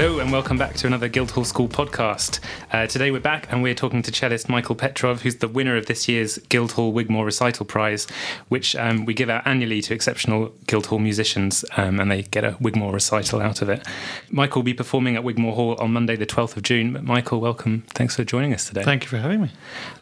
Hello and welcome back to another Guildhall School podcast. Uh, today we're back and we're talking to cellist Michael Petrov, who's the winner of this year's Guildhall Wigmore Recital Prize, which um, we give out annually to exceptional Guildhall musicians, um, and they get a Wigmore recital out of it. Michael will be performing at Wigmore Hall on Monday, the 12th of June. But Michael, welcome. Thanks for joining us today. Thank you for having me.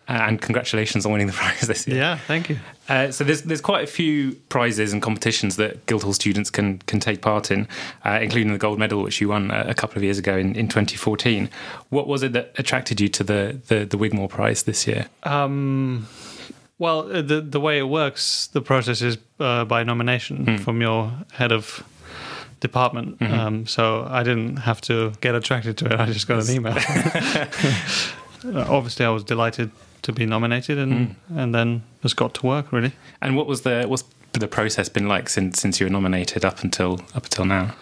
Uh, and congratulations on winning the prize this year. Yeah, thank you. Uh, so there's there's quite a few prizes and competitions that Guildhall students can can take part in, uh, including the gold medal which you won a, a, couple of years ago in, in 2014. What was it that attracted you to the the, the Wigmore Prize this year? Um, well, uh, the the way it works, the process is uh, by nomination mm. from your head of department. Mm-hmm. Um, so I didn't have to get attracted to it. I just got an email. Uh, obviously, I was delighted to be nominated, and mm. and then just got to work really. And what was the what's the process been like since since you were nominated up until up until now?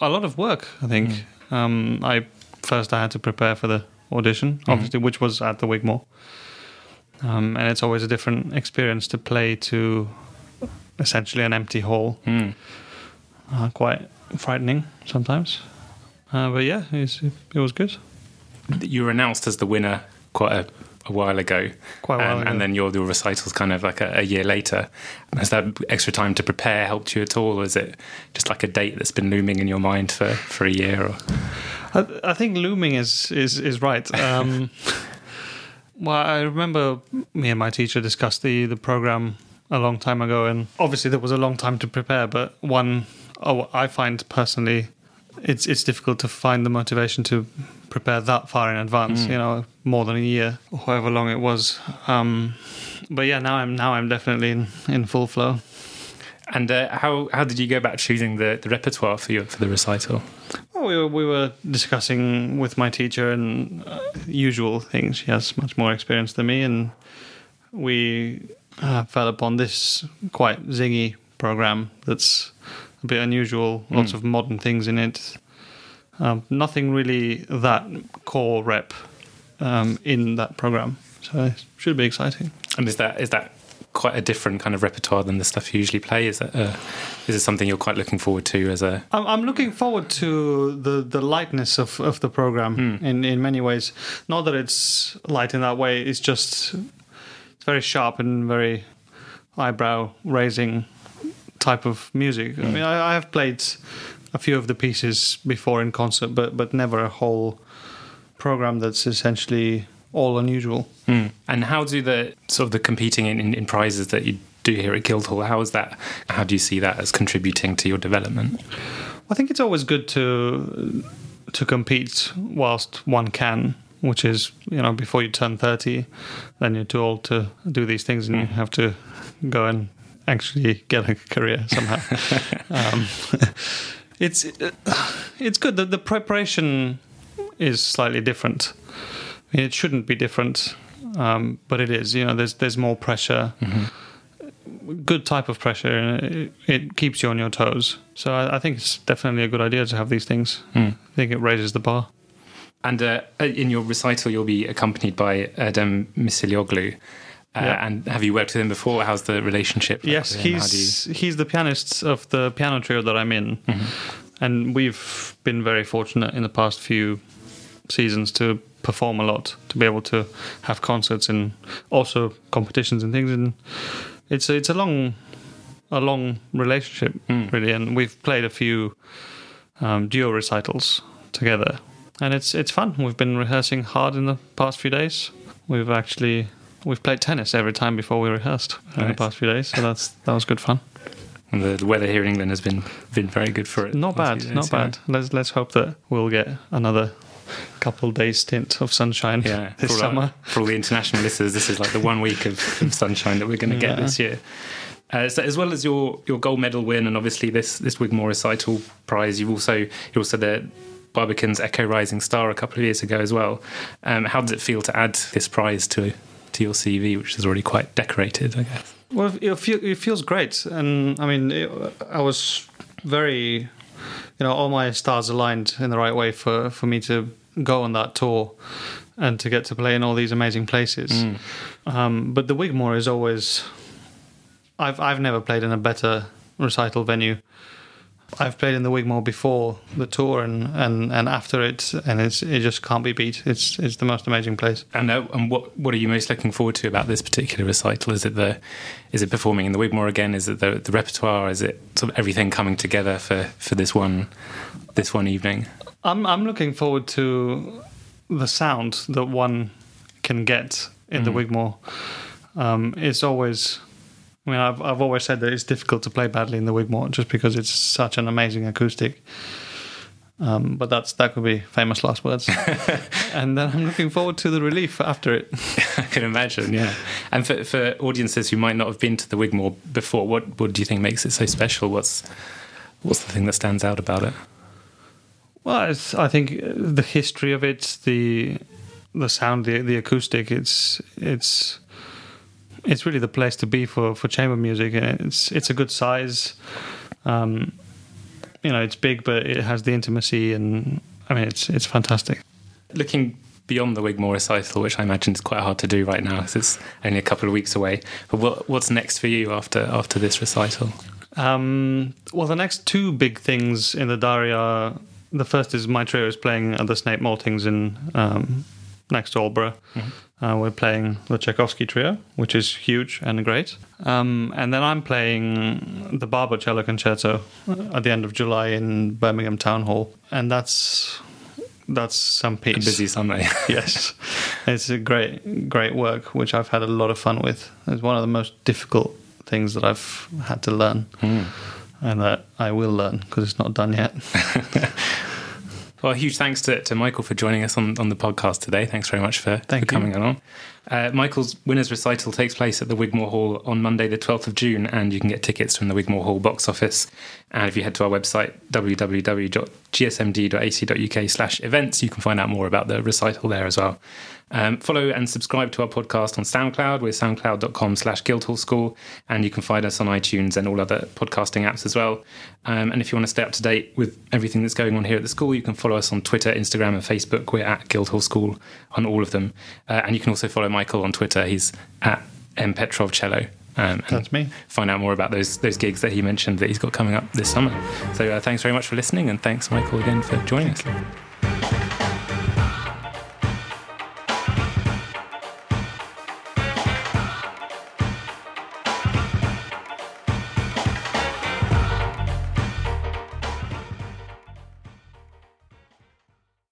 A lot of work, I think. Mm. Um, I first I had to prepare for the audition, mm. obviously, which was at the Wigmore, um, and it's always a different experience to play to essentially an empty hall. Mm. Uh, quite frightening sometimes, uh, but yeah, it was good. You were announced as the winner quite a a while ago. Quite a while um, ago. And then your, your recitals kind of like a, a, year later. Has that extra time to prepare helped you at all? Or is it just like a date that's been looming in your mind for, for a year? Or? I, I think looming is, is, is right. Um, well, I remember me and my teacher discussed the, the program a long time ago, and obviously there was a long time to prepare. But one, oh, I find personally, it's it's difficult to find the motivation to prepare that far in advance. Mm. You know, more than a year, or however long it was. Um, but yeah, now I'm now I'm definitely in, in full flow. And uh, how how did you go about choosing the, the repertoire for your for the recital? Well, we were we were discussing with my teacher and uh, usual things. She has much more experience than me, and we uh, fell upon this quite zingy program that's a bit unusual. Lots mm. of modern things in it. Um, nothing really that core rep um, in that program, so it should be exciting. And is that is that quite a different kind of repertoire than the stuff you usually play? Is it uh, is it something you're quite looking forward to as a? I'm, I'm looking forward to the the lightness of, of the program mm. in in many ways. Not that it's light in that way. It's just it's very sharp and very eyebrow raising type of music. Mm. I mean, I, I have played a few of the pieces before in concert, but but never a whole program that's essentially all unusual. Mm. And how do the sort of the competing in, in, in, prizes that you do here at Guildhall? How is that? How do you see that as contributing to your development? I think it's always good to to compete whilst one can. Which is, you know, before you turn 30, then you're too old to do these things and mm. you have to go and actually get a career somehow. um, it's it's good. The, the preparation is slightly different. I mean, it shouldn't be different, um, but it is. You know, there's there's more pressure. Mm-hmm. Good type of pressure, and it, it, keeps you on your toes. So I, I, think it's definitely a good idea to have these things. Mm. I think it raises the bar. And uh, in your recital, you'll be accompanied by Erdem Misirlioglu. Uh, yeah. And have you worked with him before? How's the relationship? Like yes, he's you... he's the pianist of the piano trio that I'm in, mm-hmm. and we've been very fortunate in the past few seasons to perform a lot, to be able to have concerts and also competitions and things. And it's a, it's a long a long relationship mm. really, and we've played a few um, duo recitals together, and it's it's fun. We've been rehearsing hard in the past few days. We've actually we've played tennis every time before we rehearsed nice. in the past few days, so that's that was good fun. And the weather here in England has been been very good for it. Not bad, days, not yeah. bad. Let's let's hope that we'll get another couple days stint of sunshine yeah, this for summer. Our, for all the international listeners, this is like the one week of, of sunshine that we're going to get yeah. this year. Uh, so as well as your, your gold medal win and obviously this this Wigmore recital prize, you've also you also the Barbican's Echo Rising Star a couple of years ago as well. Um, how does it feel to add this prize to to your CV, which is already quite decorated, I guess. Well, it, feel, it feels great, and I mean, it, I was very, you know, all my stars aligned in the right way for for me to go on that tour and to get to play in all these amazing places. Mm. Um, but the Wigmore is always. I've I've never played in a better recital venue. I've played in the Wigmore before the tour and, and, and after it, and it's it just can't be beat. It's it's the most amazing place. And uh, and what what are you most looking forward to about this particular recital? Is it the is it performing in the Wigmore again? Is it the, the repertoire? Is it sort of everything coming together for, for this one this one evening? I'm I'm looking forward to the sound that one can get in the Wigmore. Um, it's always I mean, I've I've always said that it's difficult to play badly in the Wigmore just because it's such an amazing acoustic. Um, but that's that could be famous last words. and then I'm looking forward to the relief after it. I can imagine, yeah. And for, for audiences who might not have been to the Wigmore before, what what do you think makes it so special? What's what's the thing that stands out about it? Well, it's, I think the history of it, the the sound, the the acoustic. It's it's it's really the place to be for, for chamber music, it's it's a good size. Um, you know, it's big, but it has the intimacy, and I mean, it's it's fantastic. Looking beyond the Wigmore recital, which I imagine is quite hard to do right now because it's only a couple of weeks away. But what what's next for you after after this recital? Um, well, the next two big things in the diary are the first is my trio is playing at the Snape Maltings in um, next to Aldeburgh. Mm-hmm. Uh, we're playing the Tchaikovsky trio, which is huge and great. Um, and then I'm playing the Barber Cello Concerto at the end of July in Birmingham Town Hall, and that's that's some piece. A busy summer. yes, it's a great great work, which I've had a lot of fun with. It's one of the most difficult things that I've had to learn. Mm. And that I will learn because it's not done yet. Well, a huge thanks to, to Michael for joining us on, on the podcast today. Thanks very much for, for coming along. Uh, Michael's Winners Recital takes place at the Wigmore Hall on Monday, the 12th of June, and you can get tickets from the Wigmore Hall box office. And if you head to our website, www.gsmd.ac.uk slash events, you can find out more about the recital there as well. Um, follow and subscribe to our podcast on SoundCloud. We're soundcloud.com slash Guildhall School, and you can find us on iTunes and all other podcasting apps as well. Um, and if you want to stay up to date with everything that's going on here at the school, you can follow us on Twitter, Instagram, and Facebook. We're at Guildhall School on all of them. Uh, and you can also follow Michael on Twitter. He's at M Petrov Cello. Um, That's me. Find out more about those those gigs that he mentioned that he's got coming up this summer. So uh, thanks very much for listening, and thanks Michael again for joining us.